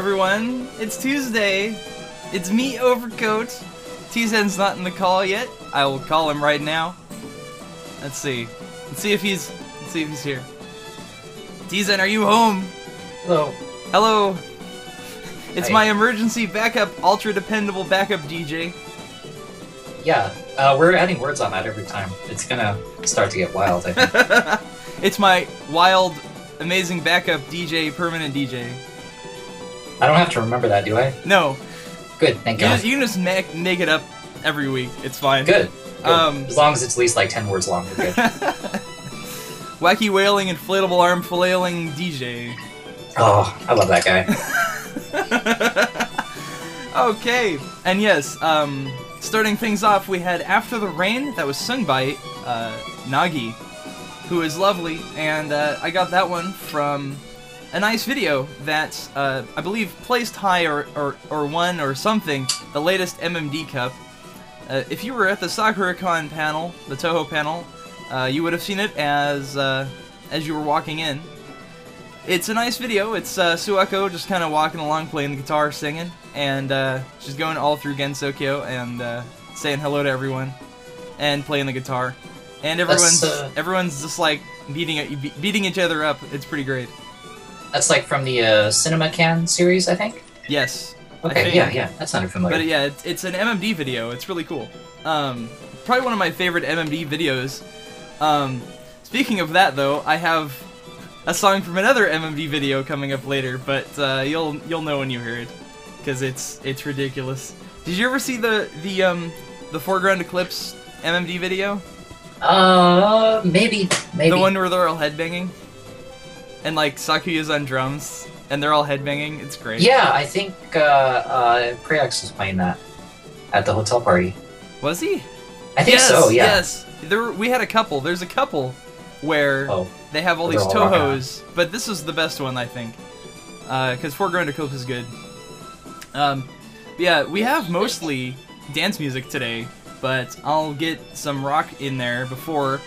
Hello everyone. It's Tuesday. It's me, Overcoat. T-Zen's not in the call yet. I will call him right now. Let's see. Let's see if he's let's see if he's here. T-Zen, are you home? Hello. Hello. It's Hi. my emergency backup, ultra dependable backup DJ. Yeah, uh, we're adding words on that every time. It's gonna start to get wild, I think. it's my wild, amazing backup DJ, permanent DJ. I don't have to remember that, do I? No, Good, thank you God. just, you can just make, make it up every week. It's fine. Good. good. Um, as long as it's at least like 10 words long, we're good. Wacky wailing, inflatable arm flailing DJ. oh, I love that guy. okay, and yes, um, starting things off, we had After the Rain, that was sung by uh, Nagi, who is lovely, and uh, I got that one from a nice video that uh, I believe placed high or, or, or won or something the latest MMD Cup. Uh, if you were at the SakuraCon panel, the Touhou panel, uh, you would have seen it as uh, as you were walking in. It's a nice video. It's uh, Suwako just kind of walking along, playing the guitar, singing, and uh, she's going all through Gensokyo and uh, saying hello to everyone, and playing the guitar, and everyone's everyone's just like beating beating each other up. It's pretty great. That's like from the uh, Cinema Can series, I think? Yes. Okay, yeah, yeah, that sounded familiar. But yeah, it's, it's an MMD video. It's really cool. Um, probably one of my favorite MMD videos. Um, speaking of that, though, I have a song from another MMD video coming up later, but uh, you'll you'll know when you hear it because it's it's ridiculous. Did you ever see the the um the foreground eclipse MMD video? Uh, maybe, maybe. The one where they're all headbanging, and like Sakuya's on drums, and they're all headbanging. It's great. Yeah, I think uh, uh, Preax was playing that at the hotel party. Was he? I think yes, so, yeah. Yes. There we had a couple. There's a couple where Oh, they have all these all Touhous, but this is the best one I think. Because Foreground Eclipse is good. Um, yeah, we have mostly dance music today, but I'll get some rock in there before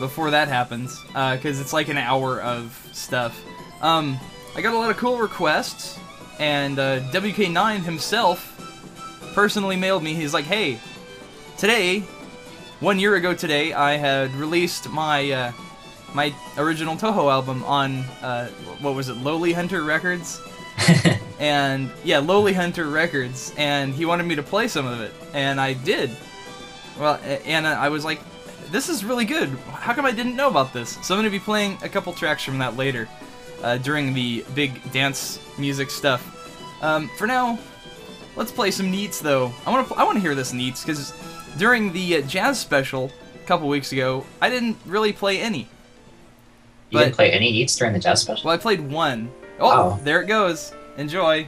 before that happens. Because it's like an hour of stuff. Um, I got a lot of cool requests, and uh, WK9 himself personally mailed me. He's like, "Hey, today, one year ago today, I had released my uh, my original Touhou album on uh, what was it, Lowly Hunter Records." and yeah, Lowly Hunter Records, and he wanted me to play some of it, and I did. Well, and I was like, "This is really good. How come I didn't know about this?" So I'm gonna be playing a couple tracks from that later, uh, during the big dance music stuff. Um, for now, let's play some Neats though. I want to I want to hear this Neats because during the uh, jazz special a couple weeks ago, I didn't really play any. you but- didn't play any Eats during the jazz special? Well, I played one. Oh, Oh. there it goes. Enjoy.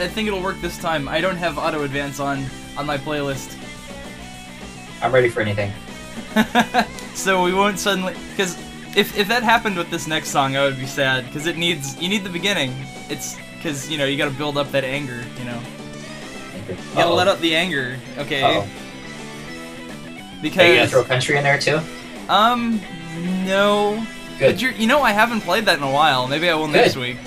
I think it. sh- I think it'll work this time. I don't have auto advance on on my playlist, I'm ready for anything. so we won't suddenly. Because if if that happened with this next song, I would be sad. Because it needs. You need the beginning. It's because you know you got to build up that anger. You know. You gotta let out the anger. Okay. Uh-oh. Are you gonna throw country in there too? um no. Good. But you're, you know I haven't played that in a while. Maybe I will next week.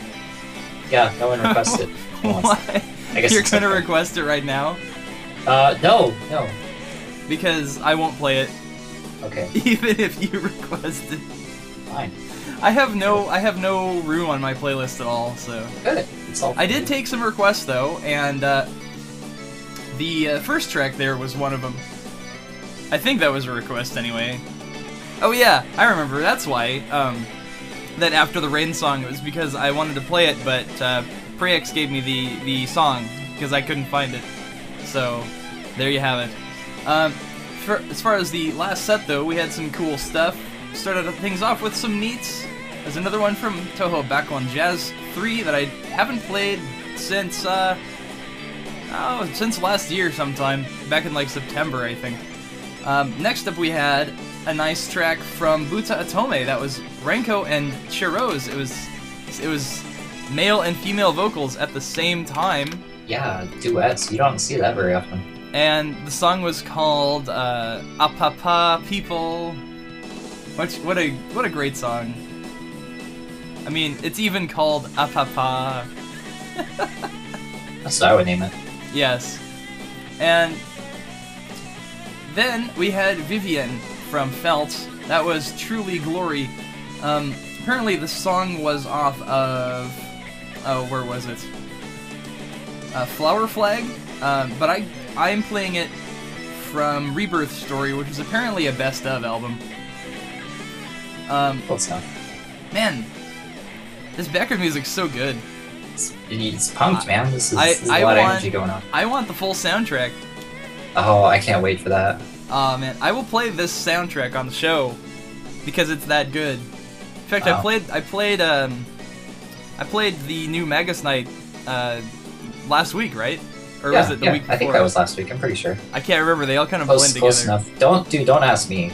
Yeah, no one requested. Who wants that? Why? I guess You're gonna okay. request it right now Uh, no, no. because I won't play it, Okay, even if you request it. fine. I have no, I have no room on my playlist at all. So Good. It's all. I did take some requests though, and uh, the uh, first track there was one of them. I think that was a request anyway. Oh yeah, I remember. That's why. Um, that after the rain song, it was because I wanted to play it, but uh, Prex gave me the the song because I couldn't find it. So there you have it. Um, for, as far as the last set though, we had some cool stuff. Started things off with some neats. There's another one from Touhou back on Jazz 3 that I haven't played since uh oh since last year sometime back in like September I think. Um, next up we had a nice track from Butaotome that was Renko and Chiroz. It was it was male and female vocals at the same time Yeah, duets. You don't see that very often. and the song was called uh, "Apapa People." What what a what a great song! I mean, it's even called "Apapa." That's what I would name it. Yes, and then we had Vivian from Felt. That was "Truly Glory." Um, apparently, the song was off of oh, where was it? Uh, Flower Flag. Um, but I I'm playing it from Rebirth Story, which is apparently a best of album. Um, Cool stuff. man, this background music's so good. It's, it's punked, man. This is, I- this is a I lot of want- energy going on. I want the full soundtrack. Oh, I can't wait for that. Aw man, I will play this soundtrack on the show because it's that good. In fact, I played I played um I played the new Magus Knight uh last week, right? Or yeah, was it the yeah, week before? I think that was last week. I'm pretty sure. I can't remember. They all kind of Close, blend close together. enough. Don't, dude. Don't ask me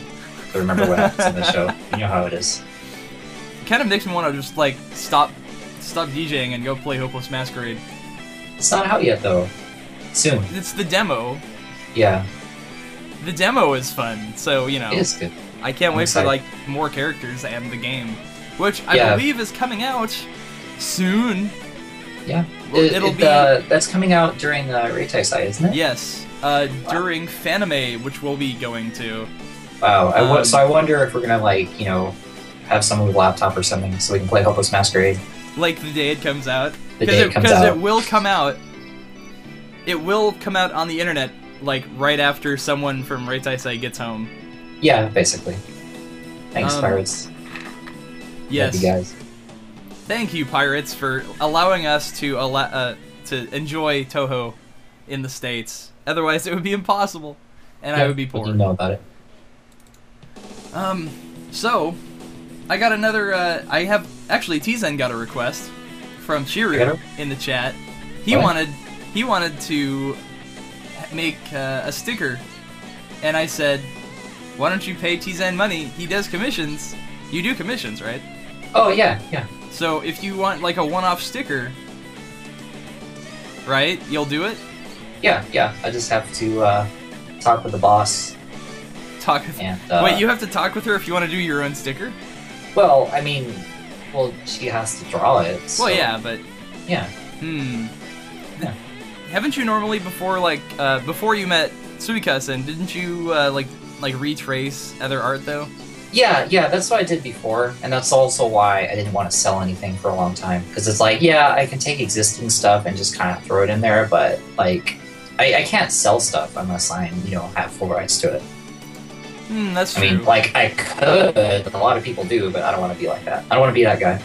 to remember what happens in the show. You know how it is. It kind of makes me want to just like stop stop DJing and go play Hopeless Masquerade. It's not out yet, though. Soon. It's the demo. Yeah, The demo is fun, so you know it is good. I can't I'm wait for like more characters and the game, which I Yeah. believe is coming out soon. Yeah. Well, It- it'll it, be- Uh, that's coming out during uh, Reitaisai, isn't it? Yes, uh, during Fanime, which we'll be going to. Wow. I wo- Um, so I wonder if we're gonna like you know have someone with a laptop or something so we can play Hopeless Masquerade. like the day it comes out. The Because day it, it comes 'cause out. it will come out. It will come out on the internet, like right after someone from Reitaisai gets home. Yeah, basically. Thanks, Um, pirates. Yes. Love you guys. Thank you, pirates, for allowing us to allow uh, to enjoy Touhou in the states. Otherwise, it would be impossible, and I would be poor. You know about it. Um, so I got another. Uh, I have actually T-Zen got a request from got Chiru in the chat. He What? wanted he wanted to make uh, a sticker, and I said, "Why don't you pay T-Zen money? He does commissions. You do commissions, right? Oh yeah, yeah. So if you want like a one-off sticker, right? You'll do it. Yeah, yeah. I just have to uh, talk with the boss Talk with. and. Uh, Wait, you have to talk with her if you want to do your own sticker. Well, I mean, well, she has to draw it. So, Well, yeah, but Yeah. Hmm. Yeah. Haven't you normally before like uh, before you met Suikasen, didn't you uh, like like retrace other art though? Yeah, yeah, that's what I did before, and that's also why I didn't want to sell anything for a long time. Because it's like, yeah, I can take existing stuff and just kind of throw it in there, but like, I, I can't sell stuff unless I'm, you know, have full rights to it. Hmm, that's I true. mean, like, I could, a lot of people do, but I don't want to be like that. I don't want to be that guy.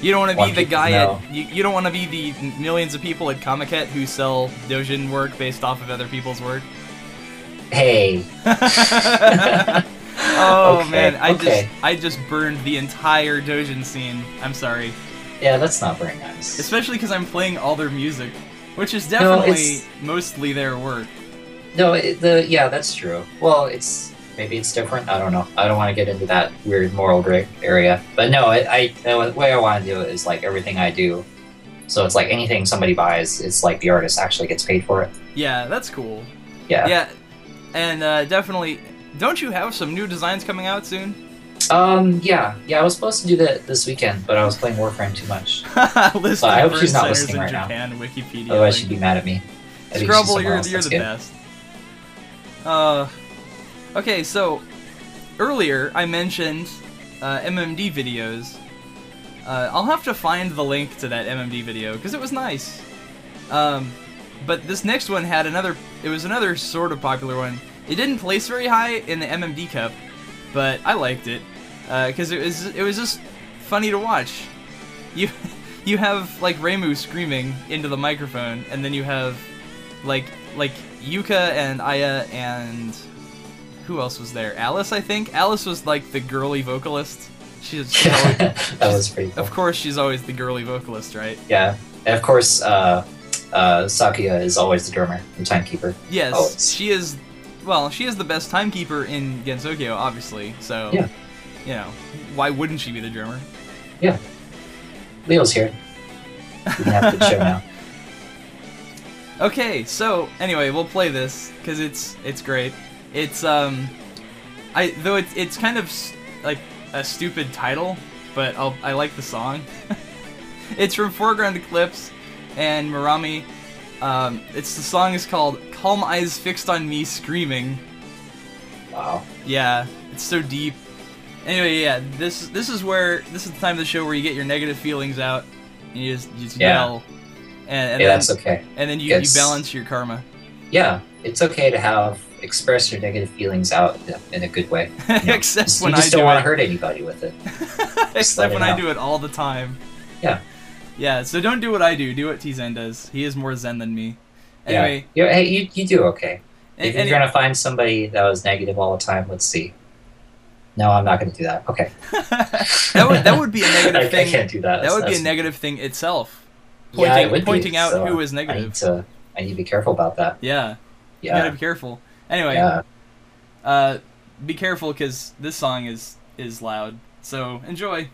you don't want to be the guy at you, you don't want to be the millions of people at Comiket who sell dojin work based off of other people's work. Hey. oh Okay, man, I okay. just I just burned the entire dojin scene. I'm sorry. Yeah, that's not very nice. especially because I'm playing all their music, which is definitely it's- mostly their work. No, it, the yeah, that's true. Well, it's maybe it's different. I don't know. I don't want to get into that weird moral gray area. But no, it, I the way I want to do it is like everything I do. So it's like anything somebody buys, it's like the artist actually gets paid for it. Yeah, that's cool. Yeah. Yeah, and uh, definitely. Don't you have some new designs coming out soon? Um. Yeah. Yeah. I was supposed to do that this weekend, but I was playing Warframe too much. List I hope she's not listening in right now. Wikipedia. Otherwise, link. she'd be mad at me. She's Scrubble, you're, you're the good. best. Uh, okay, so earlier I mentioned uh, MMD videos. Uh, I'll have to find the link to that MMD video because it was nice. Um, but this next one had another. It was another sort of popular one. It didn't place very high in the MMD Cup, but I liked it because it was it was just funny to watch. You you have like Reimu screaming into the microphone, and then you have like like Yuka and Aya and who else was there? Alice, I think. Alice was like the girly vocalist. She's, she's always, that was pretty cool. of course she's always the girly vocalist, right? Yeah, and of course, uh, uh, Sakuya is always the drummer, the timekeeper. Yes, Always. she is. Well, she is the best timekeeper in Gensokyo, obviously. So, Yeah. you know, why wouldn't she be the drummer? Yeah. Leo's here. We have good show now. Okay, so anyway, we'll play this because it's it's great. It's um, I though it's it's kind of like a stupid title, but I'll, I like the song. it's from Foreground Eclipse and Murami. Um, it's the song is called "Calm Eyes Fixed on Me Screaming." Wow. Yeah, it's so deep. Anyway, yeah, this this is where this is the time of the show where you get your negative feelings out and you just, you just Yeah. yell, and, and yeah, then that's okay. and then you, you balance your karma. Yeah, it's okay to have express your negative feelings out in a, good way. You know, Except just- when you just I don't do want to hurt anybody with it. Except when it I do it all the time. Yeah. Yeah, so don't do what I do. Do what T Zen does. He is more Zen than me. Yeah. Anyway, You're, hey, you, you do okay. If you're gonna find somebody that was negative all the time, let's see. No, I'm not gonna do that. Okay. that would that would be a negative I, I thing. can't do that. that would be a negative thing itself. Yeah, it Pointing, would be, pointing out so who is I negative. need to. I need to be careful about that. Yeah, you gotta be careful. Anyway, Yeah. uh, be careful because this song is is loud. So enjoy.「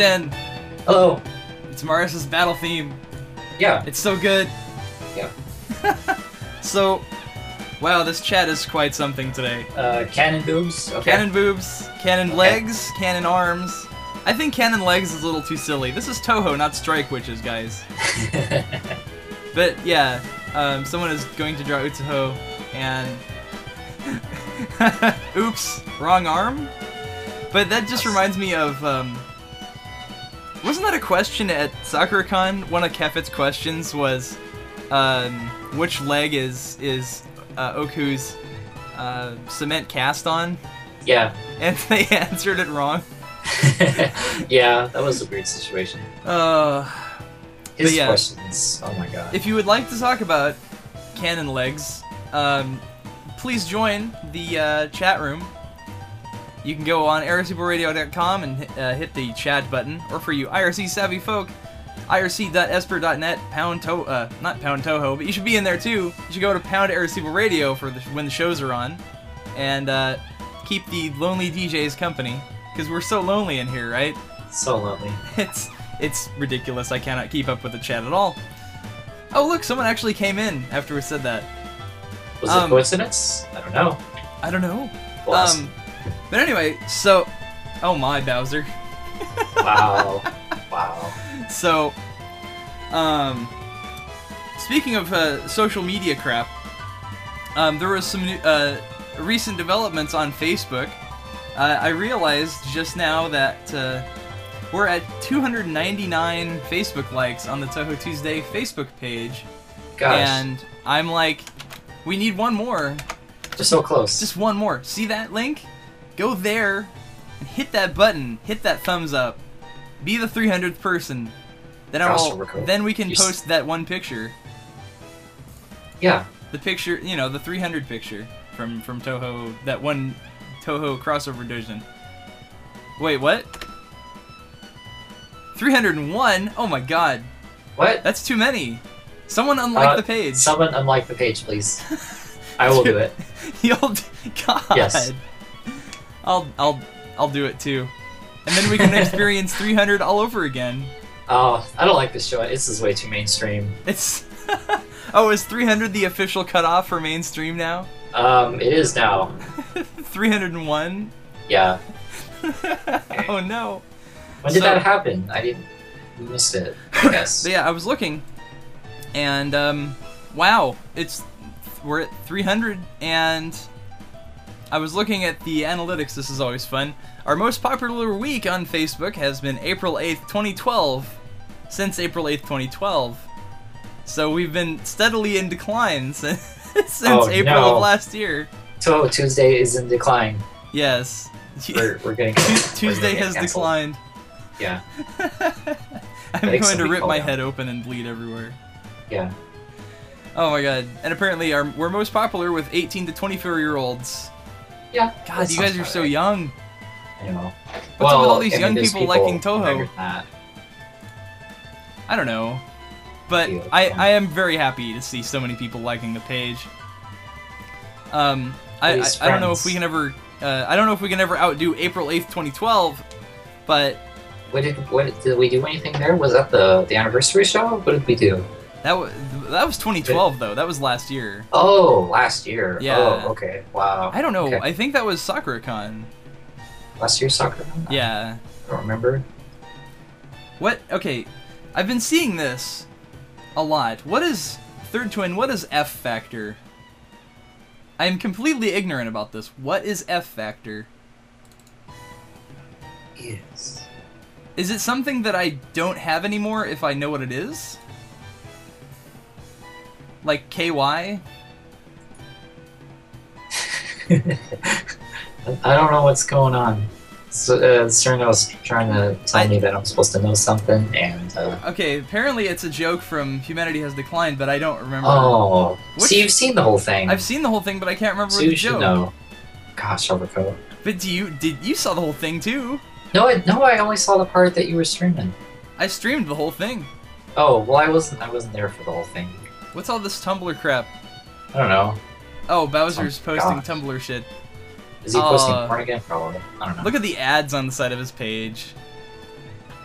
Hello. it's Maris's battle theme. Yeah. It's so good. Yeah. so, wow, this chat is quite something today. Uh, cannon boobs. Okay. Cannon boobs, cannon legs, cannon arms. I think cannon legs is a little too silly. This is Touhou, not Strike Witches, guys. But yeah, um, someone is going to draw Utsuho, and oops, wrong arm. But that just reminds me of um, wasn't a question at SakuraCon? One of Kefit's questions was um, which leg is is uh, Okuu's uh, cement cast on, yeah. and they answered it wrong. yeah, that was a weird situation. Uh, His yeah. questions. Oh my god. If you would like to talk about cannon legs, um, please join the uh, chat room. You can go on ircbradio.com and hit- uh, hit the chat button, or for you IRC savvy folk, irc.esper.net pound to uh, not pound touhou, but you should be in there too. You should go to pound irc radio for the, when the shows are on, and uh, keep the lonely DJs company because we're so lonely in here, right? so lonely. It's it's ridiculous. I cannot keep up with the chat at all. Oh look, someone actually came in after we said that. Was Um, it coincidence? I don't know. I don't know. Bless. Um, but anyway, so oh my Bowser. wow. Wow. So, um, speaking of uh, social media crap, um, there was some new, uh, recent developments on Facebook. Uh, I realized just now that uh, we're at 299 Facebook likes on the Touhou Tuesday Facebook page. Gosh. And I'm like, we need one more. We're so close. Just one more. See that link? Go there and hit that button. Hit that thumbs up. Be the 300th person. Then I will. Then we can You s- post that one picture. yeah. The picture, you know, the 300 picture from from Touhou. That one Touhou crossover division. Wait, what? 301? Oh my god, What? that's too many. Someone unlike Uh, the page. Someone unlike the page, please. I will do it. You'll God. Yes. I'll I'll I'll do it too. And then we can experience 300 all over again. Oh, I don't like this show. This is way too mainstream. It's Oh, is 300 the official cutoff for mainstream now? Um, it is now. 301? Yeah. oh no. When did So- that happen? I didn't. We missed it. I guess. But yeah, I was looking and um wow, it's we're at 300 and I was looking at the analytics. This is always fun. Our most popular week on Facebook has been April 8th, 2012. Since April 8th, 2012. So we've been steadily in decline since, since Oh, April no. of last year. So Tuesday is in decline. Yes. We're, we're getting Tu- we're Tuesday has canceled. declined. Yeah. I'm going to rip my them. head open and bleed everywhere. Yeah. Oh my god. And apparently our, we're most popular with 18 to 24 year olds. Yeah. God, you guys are so right. young. I know. What's up with all these I young there's people liking Touhou? that. I don't know. But I. I am very happy to see so many people liking the page. Um, I, I, I don't know if we can ever uh, I don't know if we can ever outdo April 8th, 2012, but What did what did we do anything there? Was that the the anniversary show? What did we do? That was that was 2012 though. That was last year. Oh, last year. Yeah. Oh, okay. Wow. I don't know. Okay. I think that was SakuraCon. Last year, soccer. Yeah. I don't remember. What? Okay, I've been seeing this a lot. What is third twin? What is F factor? I am completely ignorant about this. What is F factor? Yes. Is it something that I don't have anymore if I know what it is? Like KY? I don't know what's going on. So, uh, Cerno was trying to tell I- me that I'm supposed to know something, and uh, Okay, apparently it's a joke from Humanity Has Declined, but I don't remember. oh, Which- see, you've seen the whole thing. I've seen the whole thing, but I can't remember so the joke. know. Gosh, overcoat. But do you did you saw the whole thing too? No, I, no, I only saw the part that you were streaming. I streamed the whole thing. Oh, well, I wasn't. I wasn't there for the whole thing. What's all this Tumblr crap? I don't know. Oh, Bowser's Oh, posting gosh. Tumblr shit. Is he posting Uh, porn again? Probably. I don't know. Look at the ads on the side of his page.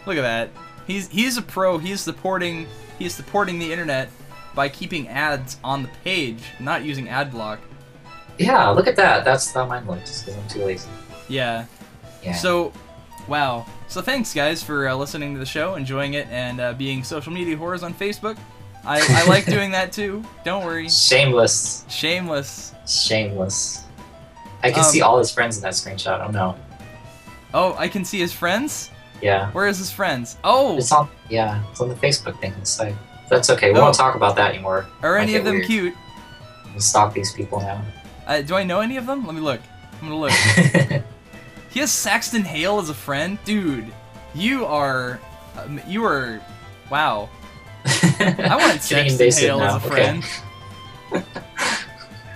Look at that. He's he's a pro. He's supporting he's supporting the internet by keeping ads on the page, not using ad block. Yeah, look at that. That's not mine looks. Just because I'm too lazy. Yeah. Yeah. So, wow. So thanks guys for uh, listening to the show, enjoying it, and uh, being social media whores on Facebook. I, I like doing that too. Don't worry. Shameless. Shameless. Shameless. I can Um, see all his friends in that screenshot. Oh no. Oh, I can see his friends. Yeah. Where is his friends? Oh, It's on. Yeah, it's on the Facebook thing on the site. That's okay. We Oh. won't talk about that anymore. are any of them weird. cute? We stalk these people now. Uh, do I know any of them? Let me look. I'm gonna look. He has Saxton Hale as a friend, dude. You are, um, you are, wow. I want invasive Hale now. as a okay. friend,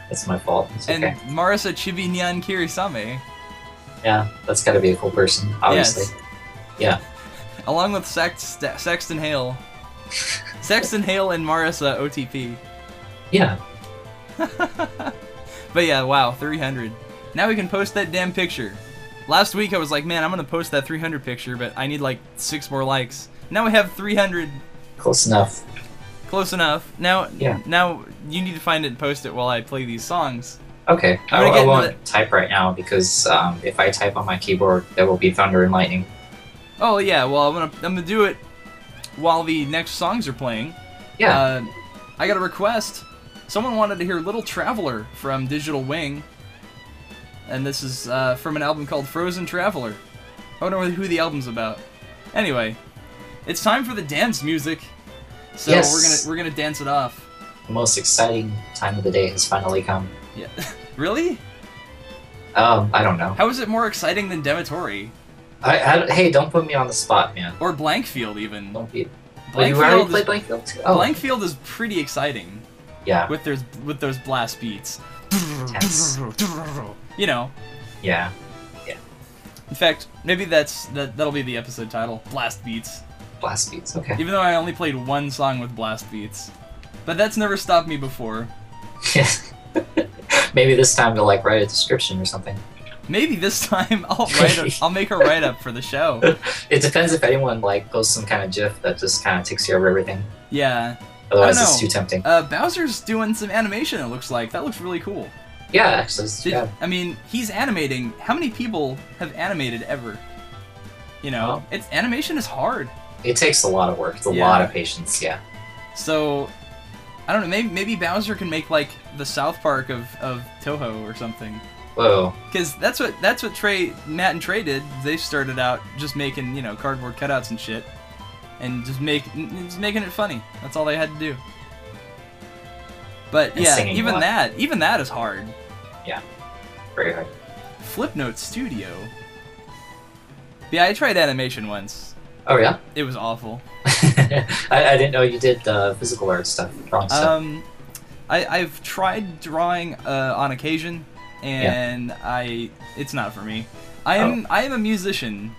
That's my fault. It's and okay. Marisa Chivinyan Kirisame, Yeah, that's got to be a cool person, obviously. Yes. Yeah. along with Sax- Saxton Hale. Saxton Hale and Marisa OTP. Yeah. But yeah, wow, 300. Now we can post that damn picture. Last week I was like, man, I'm gonna post that 300 picture, but I need like six more likes. Now we have 300. Close enough. Close enough. Now, Yeah. now you need to find it and post it while I play these songs. Okay. I'm gonna I get into won't type right now because um, if I type on my keyboard, there will be thunder and lightning. Oh yeah, well I'm gonna I'm gonna do it while the next songs are playing. Yeah. Uh, I got a request. Someone wanted to hear "Little Traveler" from Digital Wing, and this is uh, from an album called Frozen Traveler. I don't know who the album's about. Anyway, it's time for the dance music. So Yes. we're gonna we're gonna dance it off. the most exciting time of the day has finally come. Yeah. really? Um, I don't know. How is it more exciting than Demetori I, I, hey, don't put me on the spot, man. or Blankfield even? Don't be. Well, you already Blankfield played is, Blankfield too? Oh, Blankfield is pretty exciting. yeah. with those with those blast beats. Tense. You know. Yeah. Yeah. In fact, maybe that's that that'll be the episode title, Blast Beats. Blast beats. Okay. Even though I only played one song with blast beats. But that's never stopped me before. Maybe this time to like write a description or something. Maybe this time I'll write a, I'll make a write up for the show. It depends if anyone like posts some kind of GIF that just kind of takes care of everything. Yeah. Otherwise, it's too tempting. Uh, Bowser's doing some animation. It looks like that looks really cool. Yeah, actually, Did- yeah. I mean, he's animating. How many people have animated ever? You know, Oh. it's animation is hard. It takes a lot of work. It's a Yeah. lot of patience. Yeah. So, I don't know. Maybe maybe Bowser can make like the South Park of, of Touhou or something. Whoa. Because that's what that's what Trey, Matt, and Trey did. They started out just making you know cardboard cutouts and shit, and just make just making it funny. That's all they had to do. But And yeah, even that even that is hard. Yeah, very hard. Flipnote Studio. Yeah, I tried animation once. Oh yeah. It was awful. I, I didn't know you did uh, physical art stuff, drawing stuff. Um, I, I've tried drawing uh, on occasion, and I it's not for me. I am I am a musician,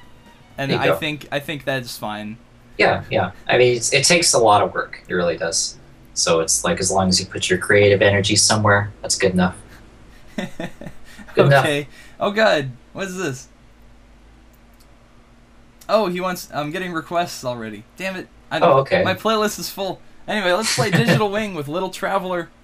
and Oh. I go. think I think that's fine. Yeah, yeah. I mean, it's, it takes a lot of work. It really does. So it's like as long as you put your creative energy somewhere, that's good enough. Good enough. okay. Oh God, what is this? Oh, he wants. I'm getting requests already. Damn it. I, Oh, okay. My playlist is full. Anyway, let's play Digital Wing with Little Traveler.「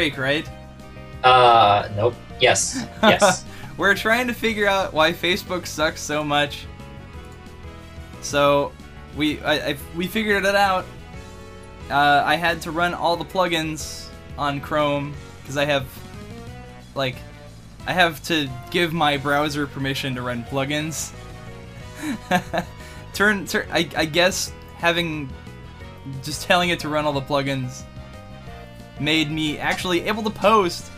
break, right? Uh, nope. Yes. Yes. We're trying to figure out why Facebook sucks so much. So, we I, I we figured it out. Uh, I had to run all the plugins on Chrome because I have like I have to give my browser permission to run plugins. turn, turn I, I guess having just telling it to run all the plugins made me actually able to post.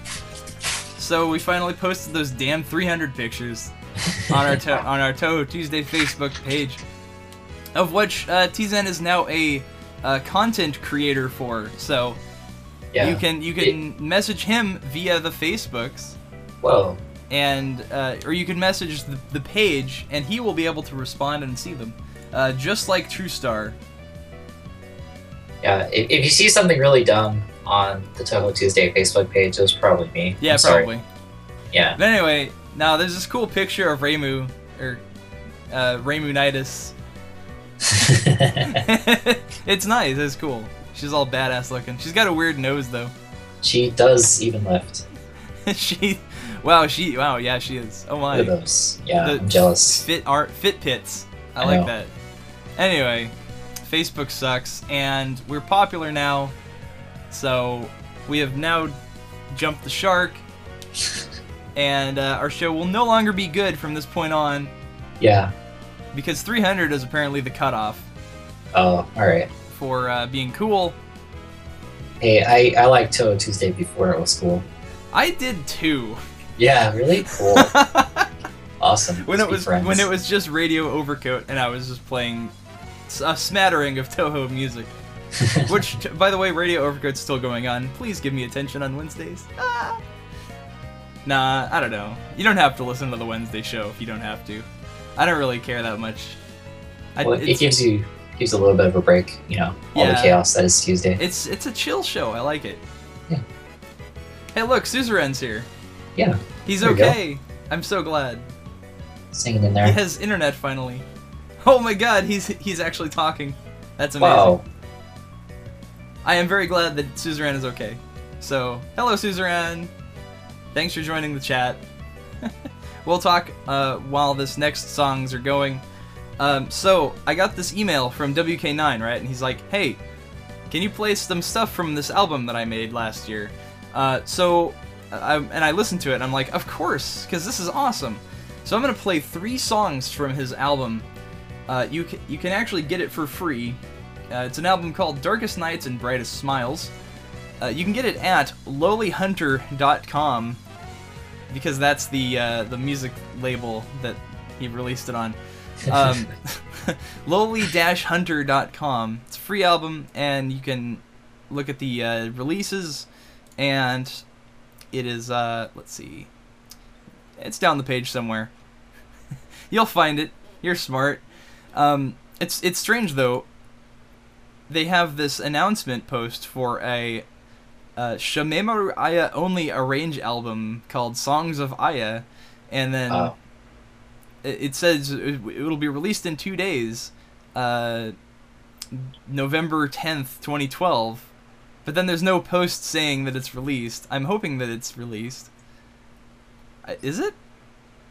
So we finally posted those damn 300 pictures on our to- on our Touhou Tuesday Facebook page, of which uh, T-Zen is now a uh, content creator for. So yeah. you can you can message him via the Facebooks, Whoa. and uh, or you can message the, the page, and he will be able to respond and see them, uh, just like True Star. Yeah. If, if you see something really dumb on the Touhou Tuesday Facebook page, it was probably me. Yeah, I'm sorry. probably. Yeah. But anyway, now there's this cool picture of Reimu or uh, it's nice. It's cool. She's all badass looking. She's got a weird nose though. she does even lift. she, wow, she, wow, yeah, she is. Oh my. Look at those. Yeah, The I'm jealous. Fit art, fit pits. I, I like know. that. Anyway, Facebook sucks, and we're popular now, so we have now jumped the shark, and uh, our show will no longer be good from this point on Yeah. because 300 is apparently the cutoff Oh, all right. for uh, being cool. Hey, I I liked Touhou Tuesday before it was cool. I did too. Yeah, really cool. awesome. when Let's it was friends. when it was just Radio Overcoat, and I was just playing a smattering of Touhou music. Which, by the way, Radio Overcoat's still going on. Please give me attention on Wednesdays. Ah. Nah, I don't know. You don't have to listen to the Wednesday show if you don't have to. I don't really care that much. I, well, it gives you gives a little bit of a break, you know, all Yeah. the chaos that is Tuesday. it's it's a chill show. I like it. Yeah. Hey, look, Suzerain's here. yeah, He's There we go. okay. I'm so glad. singing in there. He has internet finally. Oh my god, he's he's actually talking. That's amazing. wow. I am very glad that Suzerain is okay. So, hello Suzerain. Thanks for joining the chat. we'll talk uh, while this next songs are going. Um, so, I got this email from WK9, right? And he's like, "Hey, can you play some stuff from this album that I made last year?" Uh, so, I, and I listened to it, and I'm like, "Of course, because this is awesome." So I'm gonna play three songs from his album. Uh, you can, you can actually get it for free. Uh, it's an album called Darkest Nights and Brightest Smiles. Uh, you can get it at lowlyhunter.com because that's the uh, the music label that he released it on. Um, lowly-hunter.com. It's a free album, and you can look at the uh, releases, and it is uh, let's see, it's down the page somewhere. You'll find it. You're smart. Um, it's it's strange though. They have this announcement post for a uh, Shameimaru Aya only arrange album called Songs of Aya, and then Oh. it, it says it, it'll be released in two days, uh, November tenth, twenty twelve. But then there's no post saying that it's released. I'm hoping that it's released. Is it?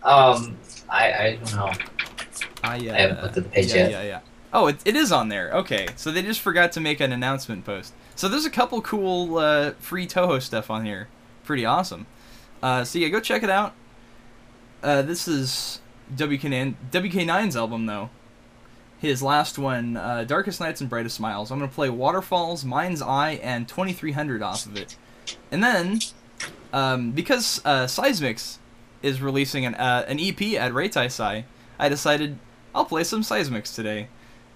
Um, I I don't know. Ah, yeah. I haven't looked at the page yeah, yet. Yeah, yeah. Oh, it, it is on there. Okay, so they just forgot to make an announcement post. So there's a couple cool uh, free Touhou stuff on here. Pretty awesome. Uh, so yeah, go check it out. Uh, this is WK9, WK9's album though. His last one, uh, Darkest Nights and Brightest Smiles. I'm gonna play Waterfalls, Mind's Eye, and 2300 off of it. And then, um, because uh, Seismix is releasing an uh, an EP at Reitaisai, I decided I'll play some Seismix today,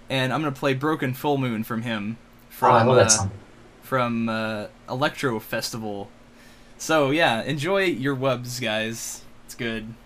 and I'm gonna play Broken Full Moon from him from oh, I love uh, from uh, Electro Festival. So yeah, enjoy your webs, guys. It's good.「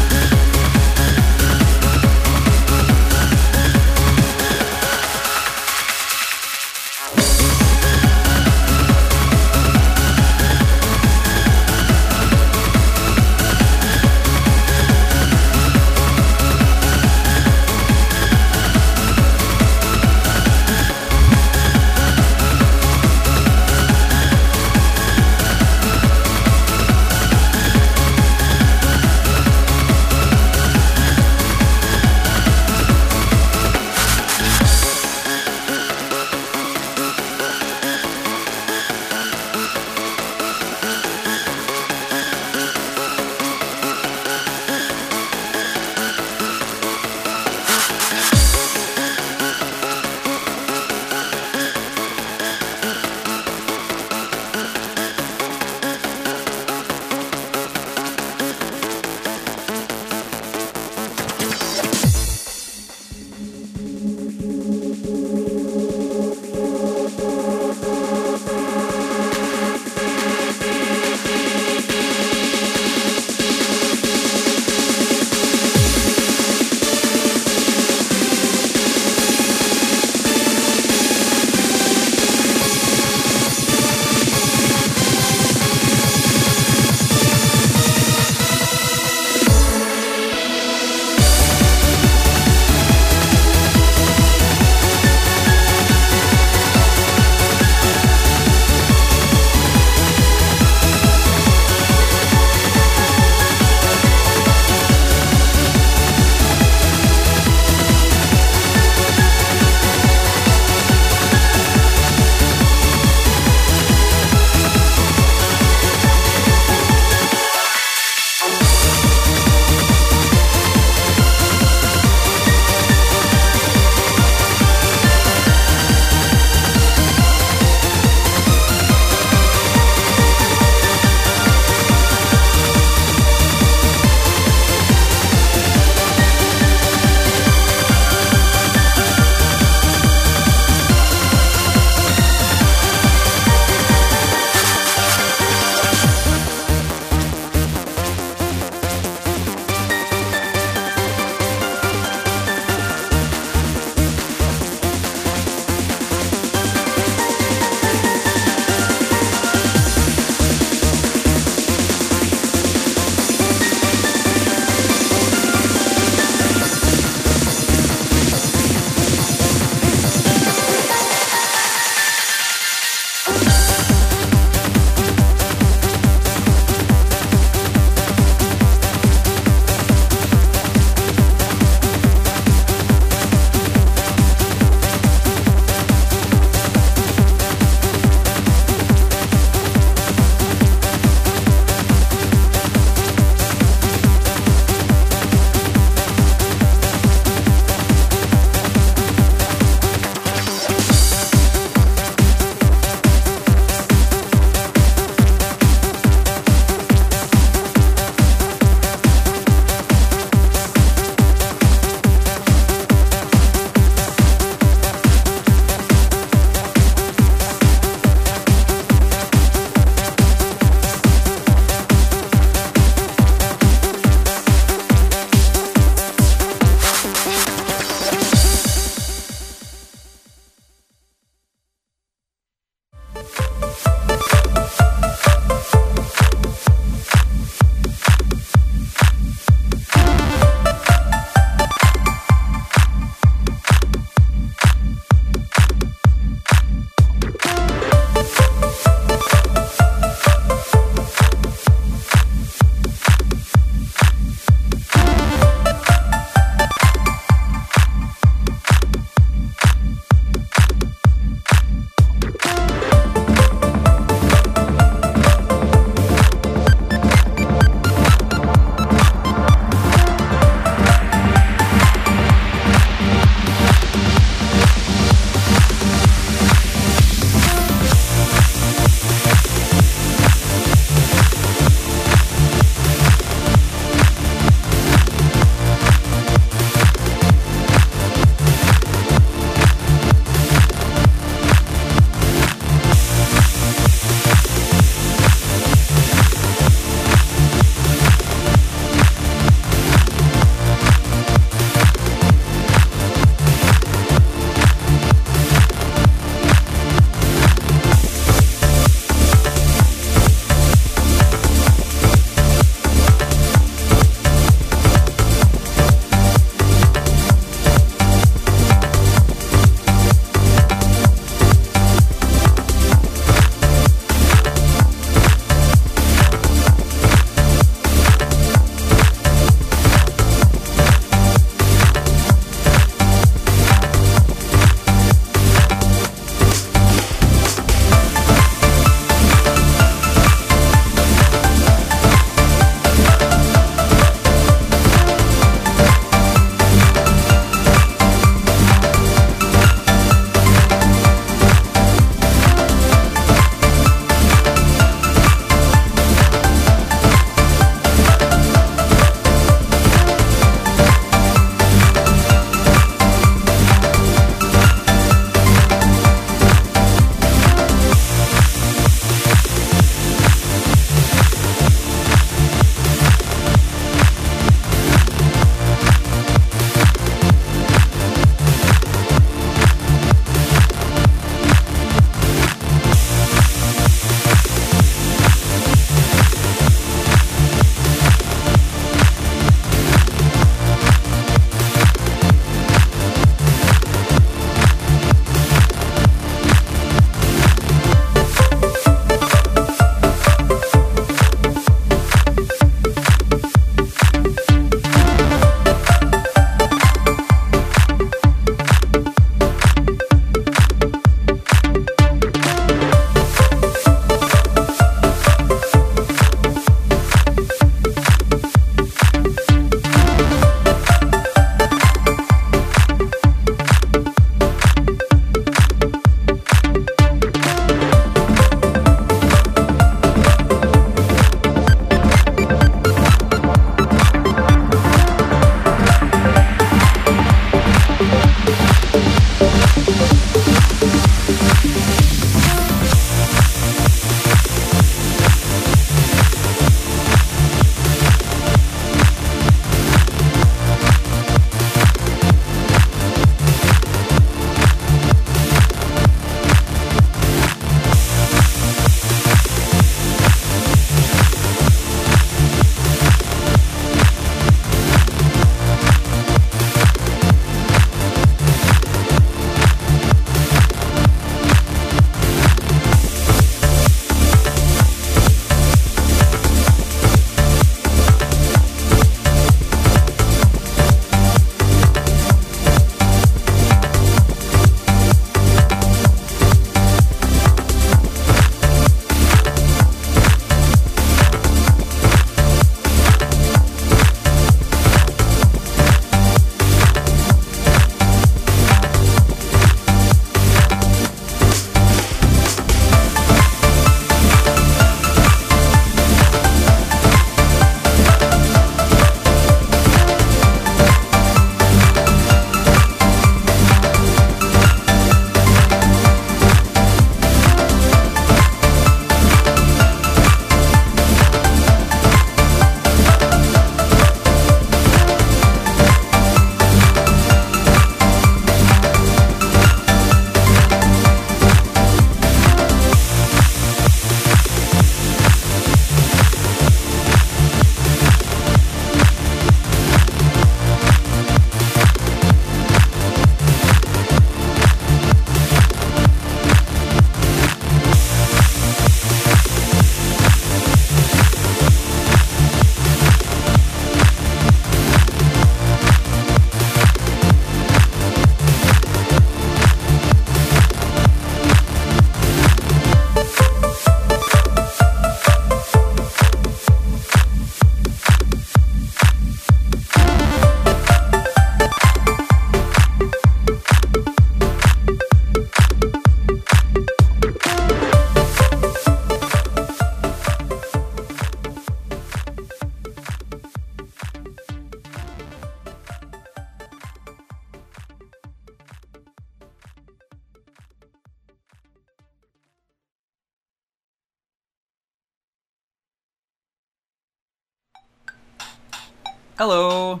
Hello.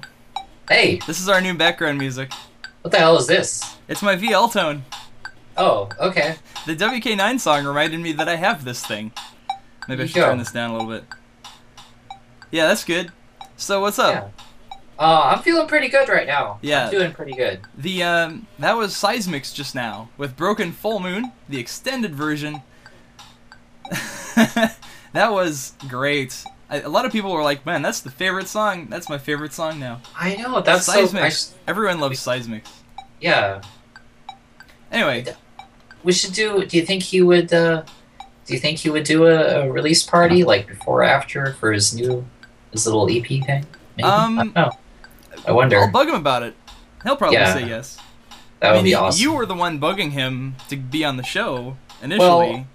Hey, This is our new background music. what the hell is this? It's my VL tone. Oh, okay. The WK9 song reminded me that I have this thing. Maybe I should go. turn this down a little bit. Yeah, that's good. So what's up? Yeah. Uh, I'm feeling pretty good right now. Yeah. I'm doing pretty good. The um, that was Seismix just now with Broken Full Moon, the extended version. that was great. I, a lot of people were like, "Man, that's the favorite song. That's my favorite song now." I know that's so. I, Everyone loves Seismix. yeah, Anyway, we should do. Do you think he would? Uh, do you think he would do a, a release party like before or after for his new his little EP thing? Maybe? Um, I don't know. I wonder. I'll bug him about it. He'll probably Yeah. say yes. that I would mean, be awesome. you were the one bugging him to be on the show initially.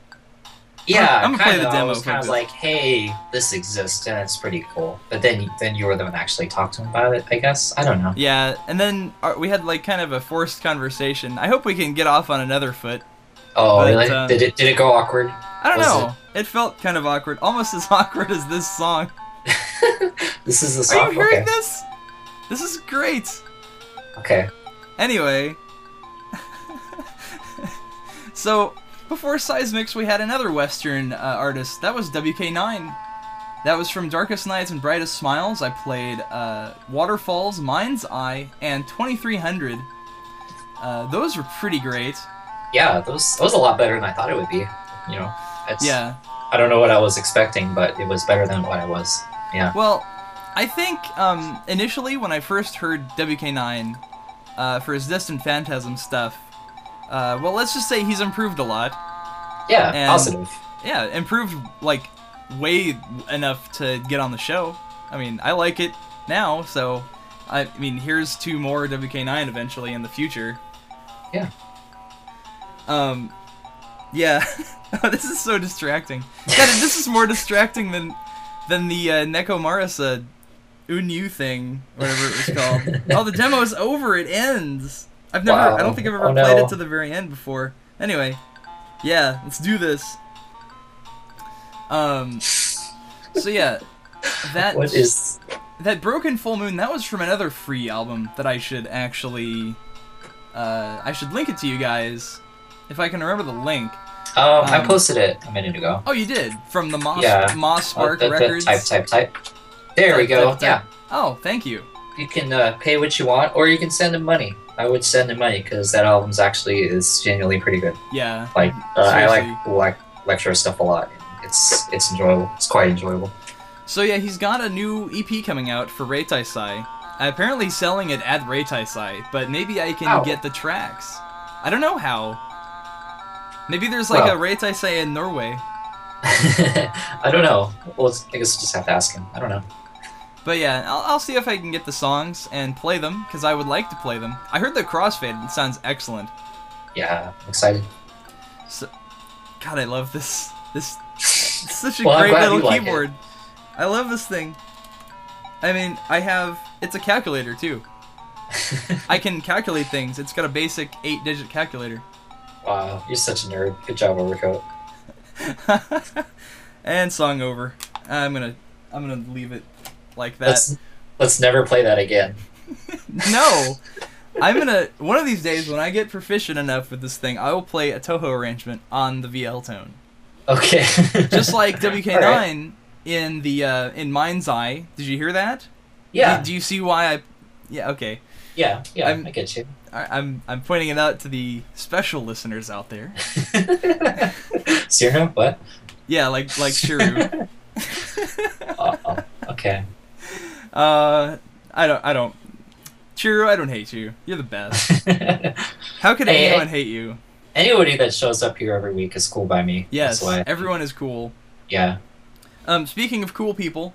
Yeah, I'm gonna play the demo I was kind of like, hey, this exists and it's pretty cool. But then, then you were the one that actually talked to him about it. I guess I don't know. yeah, and then uh, we had like kind of a forced conversation. I hope we can get off on another foot. Oh, But, really? uh, did it? Did it go awkward? I don't Was know. It? felt kind of awkward, almost as awkward as this song. This is the song. Are you hearing okay. this? This is great. Okay. Anyway, so before Seismix, we had another Western uh, artist. That was WK9. That was from Darkest Nights and Brightest Smiles. I played uh, Waterfalls, Mind's Eye, and 2300. Uh, those were pretty great. Yeah, those that was a lot better than I thought it would be. You know, it's, Yeah. I don't know what I was expecting, but it was better than what I was. Yeah. Well, I think um, initially when I first heard WK9 uh, for his Distant Phantasm stuff, uh, well, let's just say he's improved a lot. Yeah, And- positive. Yeah, improved like way enough to get on the show. I mean, I like it now, so I mean, here's two more WK9 eventually in the future. Yeah. Um, yeah. this is so distracting. God, this is more distracting than than the uh, Neko Marisa Unyu thing, whatever it was called. oh, the demo's over. It ends. I've never. I don't think I've ever Oh, played no. it to the very end before. Anyway, yeah, let's do this. Um. So yeah, that What is? that Broken Full Moon, that was from another free album that I should actually, uh, I should link it to you guys, if I can remember the link. Um, I Um, posted it a minute ago. Oh, you did from the Moss Yeah. Moss Spark Uh, the- the Records. Type, type, type. There we go. type, Yeah. Oh, thank you. you can uh, pay what you want, or you can send them money. I would send him money because that album's actually is genuinely pretty good. Yeah. Like uh, I like like lecture stuff a lot. It's it's enjoyable. It's quite enjoyable. So yeah, he's got a new EP coming out for Reitaisai. Apparently selling it at Reitaisai, but maybe I can get the tracks. I don't know how. Maybe there's like Well. a Reitaisai in Norway. I don't know. Well, I guess we'll just have to ask him. I don't know. But yeah, I'll, I'll see if I can get the songs and play them because I would like to play them. I heard the crossfade; it sounds excellent. Yeah, I'm excited. So, God, I love this. This such a Well, great little you like keyboard. I love this thing. I mean, I have it's a calculator too. I can calculate things. It's got a basic eight-digit calculator. wow, you're such a nerd. Good job, Overcoat. and song over. I'm gonna I'm gonna leave it like that. Let's let's never play that again. No. I'm gonna one of these days when I get proficient enough with this thing, I will play a Touhou arrangement on the VL tone. Okay. Just like WK9 All right. in the uh, in Mind's Eye. Did you hear that? Yeah. Do, do you see why I? Yeah. Okay. yeah. Yeah. I'm- I get you. I, I'm I'm pointing it out to the special listeners out there. Cyrano? What? Yeah, like like Shiru. Oh, okay. Uh, I don't I don't. Shiru, I don't hate you. You're the best. How could Hey, anyone hate you? Anybody that shows up here every week is cool by me. Yes, That's why. everyone is cool. Yeah. Um, speaking of cool people,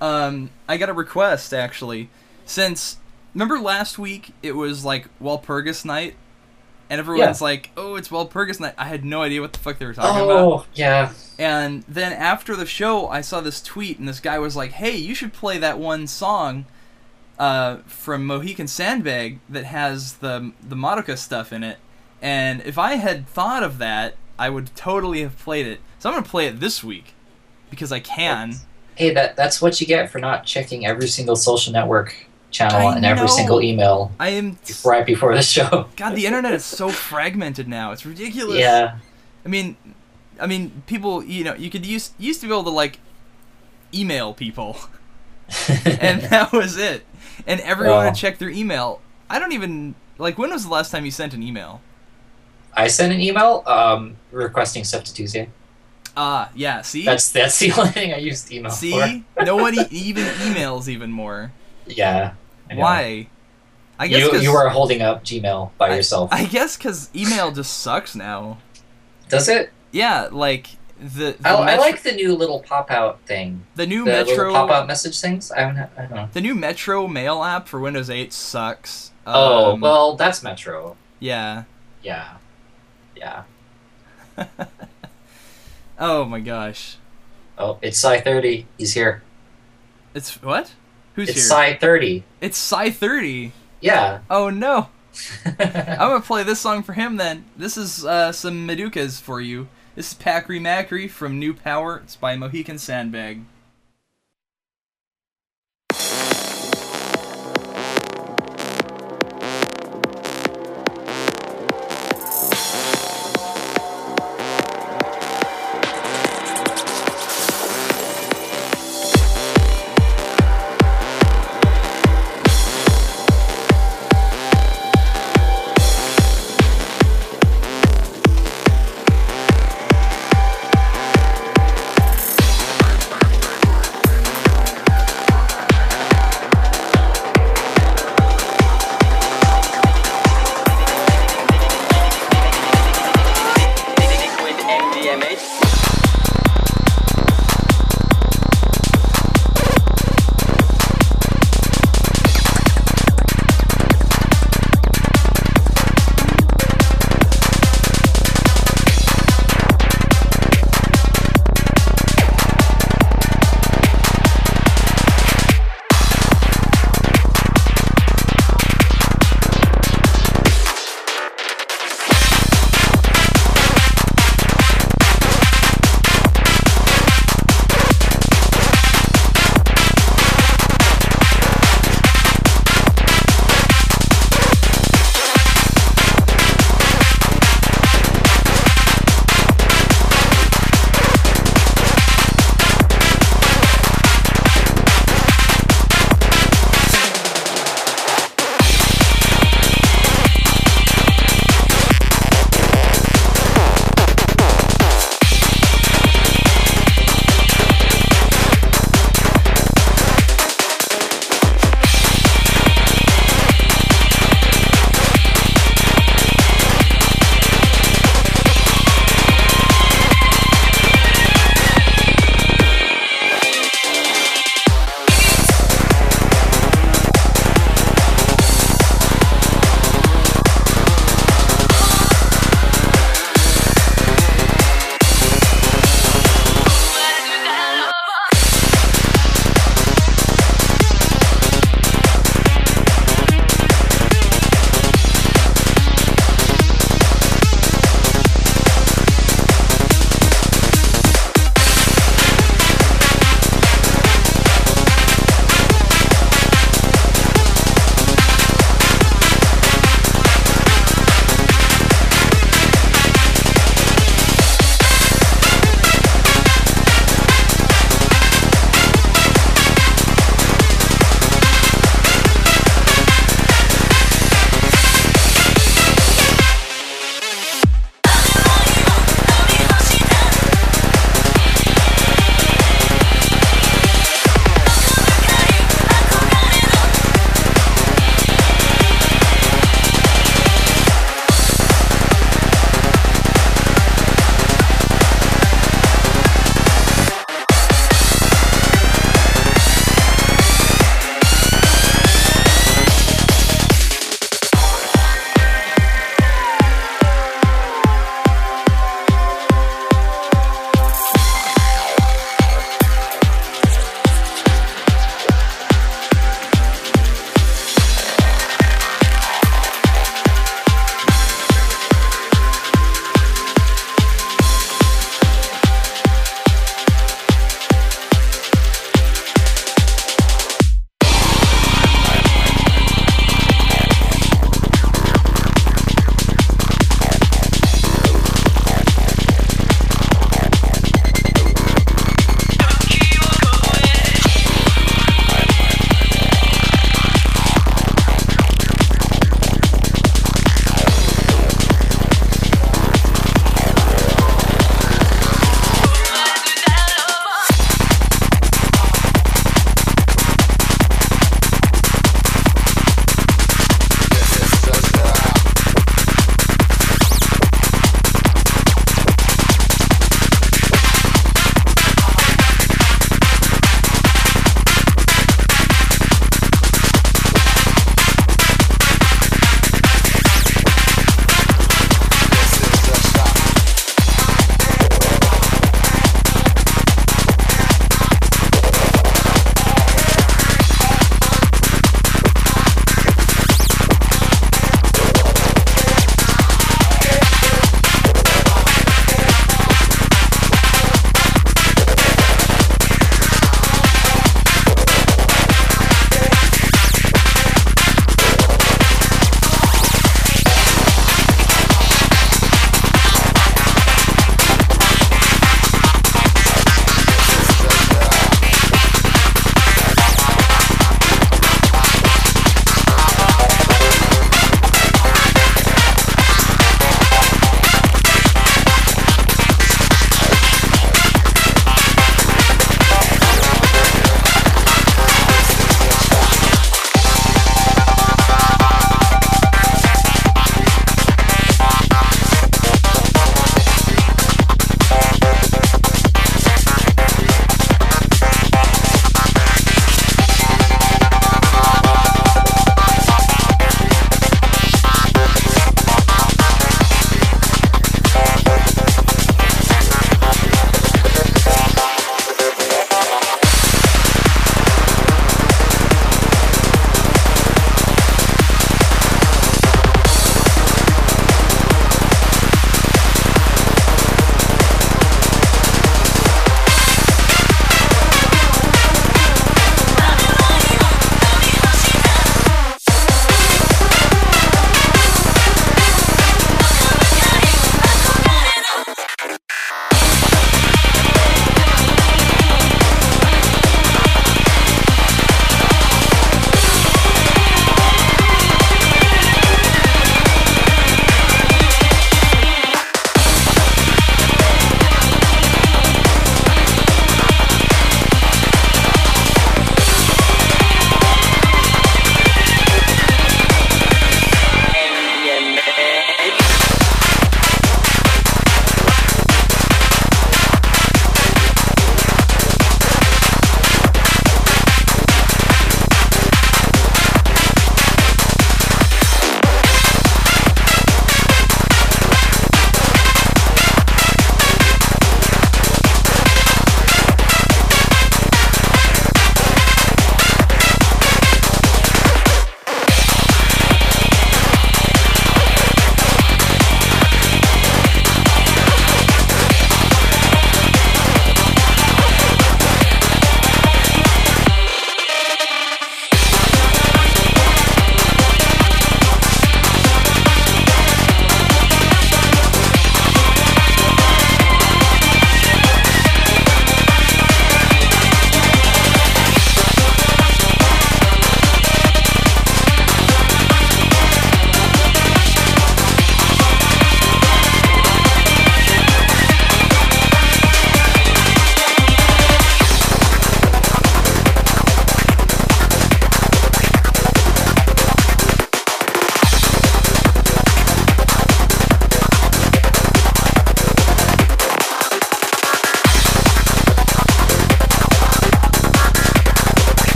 um, I got a request actually. Since remember last week it was like Walpurgis night, and everyone's like, "Oh, it's Walpurgis night." I had no idea what the fuck they were talking about. Oh, yeah. And then after the show, I saw this tweet, and this guy was like, "Hey, you should play that one song uh, from Mohican Sandbag that has the the Madoka stuff in it." And if I had thought of that, I would totally have played it. So I'm gonna play it this week because I can. Hey, that that's what you get for not checking every single social network channel I and every single email I am. right before the show. God, the internet is so fragmented now. It's ridiculous. yeah. I mean, I mean, people. You know, you could use used to be able to like email people, and that was it. And everyone Yeah. would check their email. I don't even like. When was the last time you sent an email? I sent an email um, requesting stuff to Tuesday. Ah, yeah. See, That's that's the only thing I used email for. see, no one e- even emails even more. Yeah. I. Why? I guess You you are holding up Gmail by I- yourself. I guess because email just sucks now. Does it? Yeah, like the the, I, I like the new little pop out thing. the new The Metro pop out message things. I don't, I don't know. the new Metro Mail app for Windows 8 sucks. oh Um, well, that's Metro. yeah. Yeah. Yeah. Oh my gosh, Oh, it's Psy thirty. He's here. it's what? Who's it's here? Psy thirty. it's Psy 30. Yeah. Oh no, I'm gonna play this song for him then. This is uh, some Madokas for you. This is Packery Mackery from New Power. It's by Mohican Sandbag.「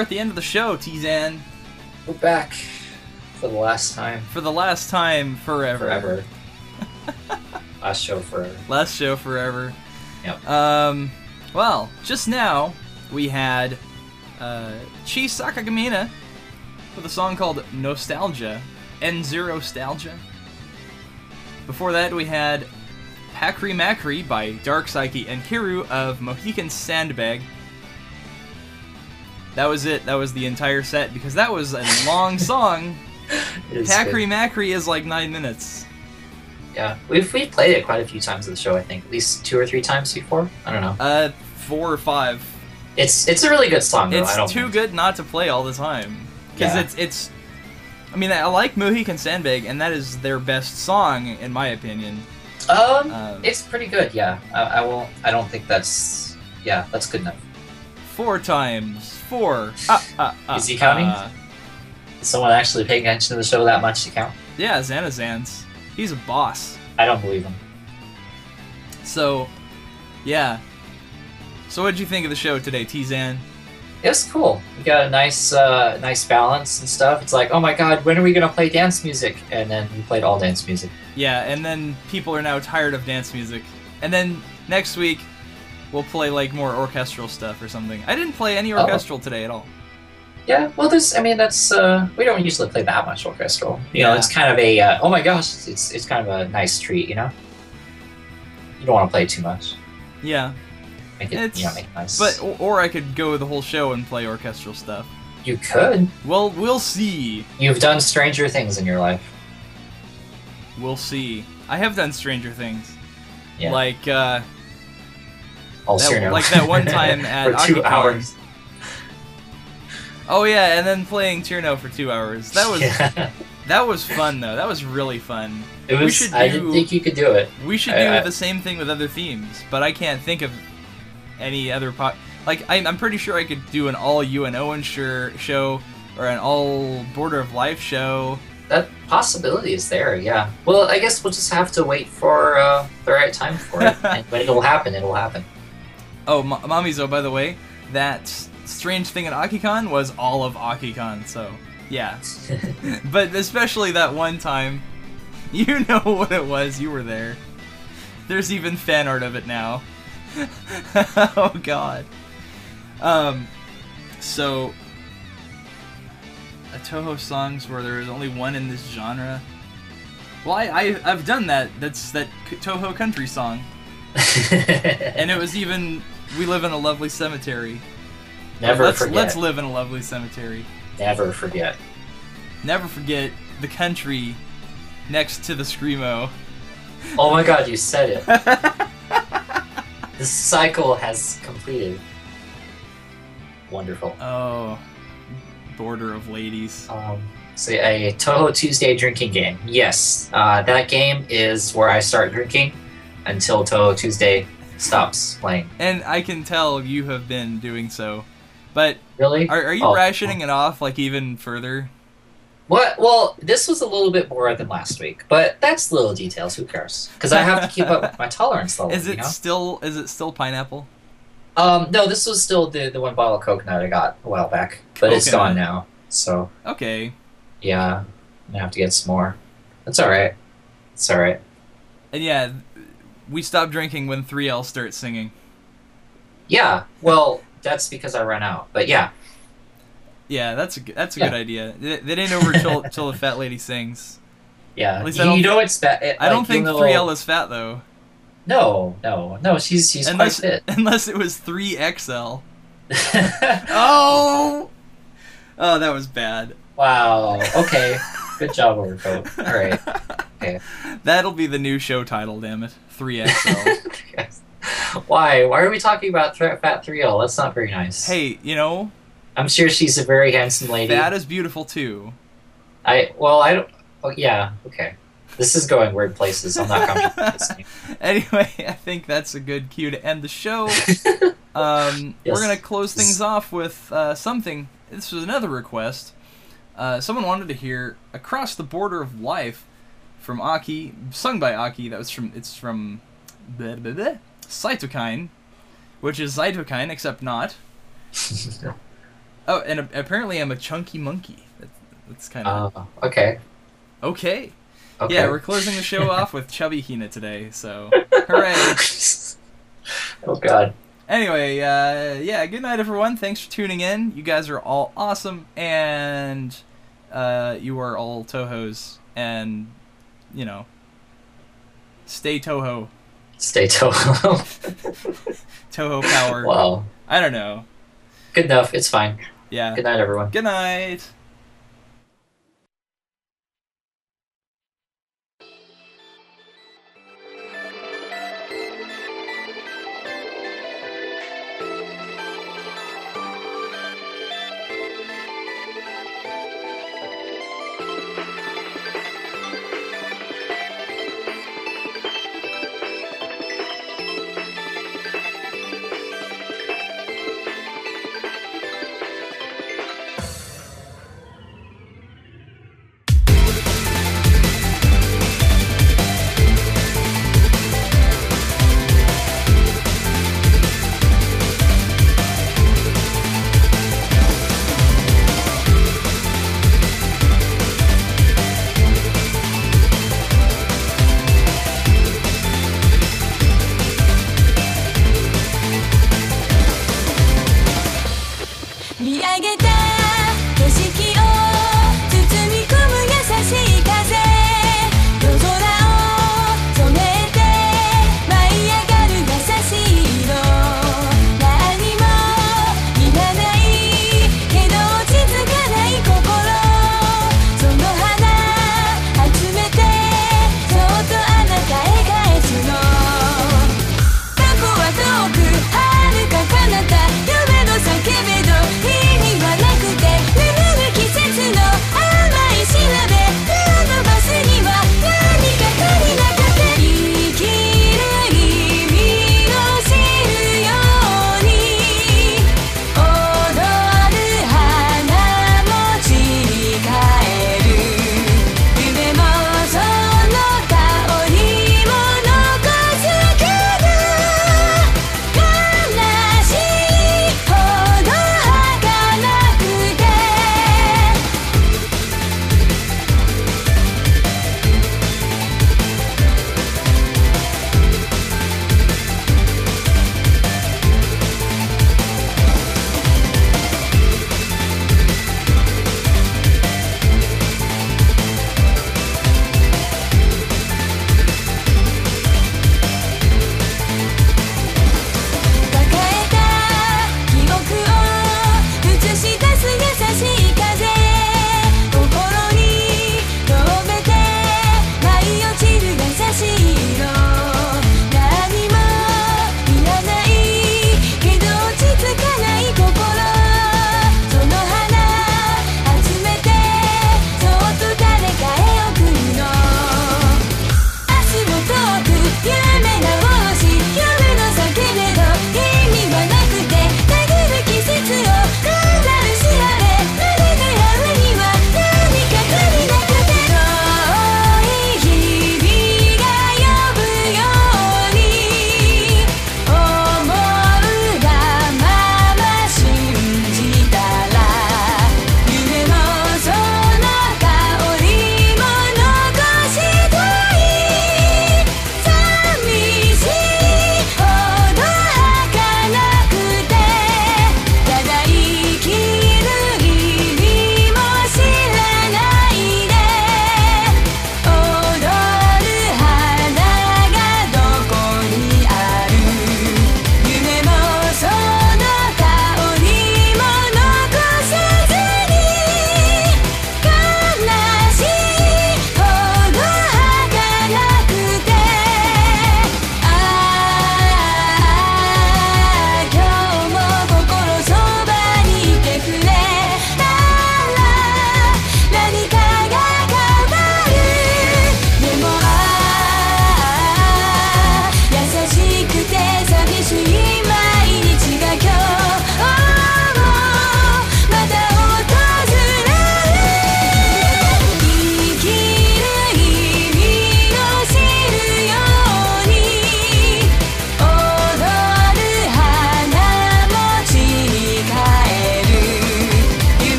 We're at the end of the show, T-Zen. We're back for the last time. For the last time forever. Forever. last show forever. Last show forever. Yep. Um, well, just now we had uh, Chi Sakagamina with a song called Nostalgia N Zero Nostalgia. Before that, we had Pakri Makri by Dark Psyche and Kiru of Mohican Sandbag. That was it. That was the entire set because that was a long song. Is Pakri is like nine minutes. Yeah, we've we've played it quite a few times in the show. I think at least two or three times before. I don't know. Uh, four or five. It's it's a really good song. Though. It's too mind. good not to play all the time because Yeah. it's it's. I mean, I like Mohican Sandbag, and that is their best song in my opinion. Um, Um, it's pretty good. Yeah, I, I won't. I don't think that's. Yeah, that's good enough. Four times four. Ah, ah, ah, Is he counting? Is someone actually paying attention to the show that much to count? Yeah, Xanazans. He's a boss. I don't believe him. So, yeah. So, what did you think of the show today, T-Zen? It was cool. We got a nice, uh, nice balance and stuff. It's like, oh my god, when are we gonna play dance music? And then we played all dance music. Yeah, and then people are now tired of dance music. And then next week, we'll play like more orchestral stuff or something. I didn't play any Oh. orchestral today at all. Yeah, well, there's. I mean, that's. Uh, we don't usually play that much orchestral. You know, it's kind of a. Uh, oh my gosh, it's it's kind of a nice treat. You know. You don't want to play too much. Yeah, Make it. It's- you know, make it nice. but or, or I could go the whole show and play orchestral stuff. you could. Well, we'll see. You've done stranger things in your life. We'll see. I have done stranger things, Yeah. like uh, that- like that one time at for two Akicon. hours. oh yeah, and then playing Tierno for two hours. That was Yeah. that was fun though. That was really fun. It We was. should I didn't think you could do it. We should I- do I- the same thing with other themes, but I can't think of any other po- like I'm, I'm pretty sure I could do an all Owen sure show or an all Border of Life show. That possibility is there. Yeah. Well, I guess we'll just have to wait for uh, the right time for it. and when it'll happen, it'll happen. Oh, Ma- Mamizo, by the way, that strange thing at Akicon was all of Akicon, so yeah. but especially that one time, you know what it was. You were there. There's even fan art of it now. oh God. Um, so a Touhou songs where there is only one in this genre. Well, I, I I've done that. That's that Touhou country song, and it was even "We Live in a Lovely Cemetery." never let's forget. let's live in a lovely cemetery. never forget. Never forget the country next to the screamo. Oh my god, you said it. the cycle has completed. Wonderful. oh, border of ladies. Um, so a Touhou Tuesday drinking game. Yes, uh, that game is where I start drinking until Touhou Tuesday stops playing. And I can tell you have been doing so. But Really? are, are you Oh. rationing it off like even further? What? Well, this was a little bit more than last week, but that's little details. Who cares? Because I have to keep up with my tolerance level. Is you it know? still is it still pineapple? Um, no, this was still the the one bottle of coconut I got a while back, but it's gone now. So Okay. yeah, I'm gonna have to get some more. That's all right. It's all right. And yeah, we stop drinking when 3L starts singing. Yeah. Well, that's because I ran out. But yeah, Yeah, that's a, that's a Yeah. good idea. It ain't over till till the fat lady sings. yeah. At least you, I don't you know it's bad. It, I don't think even though- 3L is fat though. No, no, no. She's she's unless quite unless it was 3XL. Oh. Oh, that was bad. wow. Okay. Good job, Overcoat. All right. Okay. That'll be the new show title, damn it. 3XL. Yes. Why? Why are we talking about Th- Fat 3L? That's not very nice. hey, you know, I'm sure she's a very handsome lady. fat is beautiful too. I well, I don't. Oh, yeah. Okay. This is going weird places. I'm not comfortable with this. anyway, I think that's a good cue to end the show. Um, Yes. We're gonna close things off with uh, something. This was another request. Uh, someone wanted to hear "Across the Border of Life" from Aki, sung by Aki. That was from it's from blah, blah, blah, Cytokine, which is Cytokine except not. Oh, and a- apparently I'm a chunky monkey. That's, that's kind of Oh, okay. okay. Okay. Yeah, we're closing the show off with chubby Hina today. So hooray! oh god. Anyway, uh, yeah, good night, everyone. Thanks for tuning in. You guys are all awesome, and uh, you are all Touhous, and you know, stay Touhou. Stay Touhou. Touhou power. wow. I don't know. Good enough. It's fine. Yeah. Good night, everyone. Good night.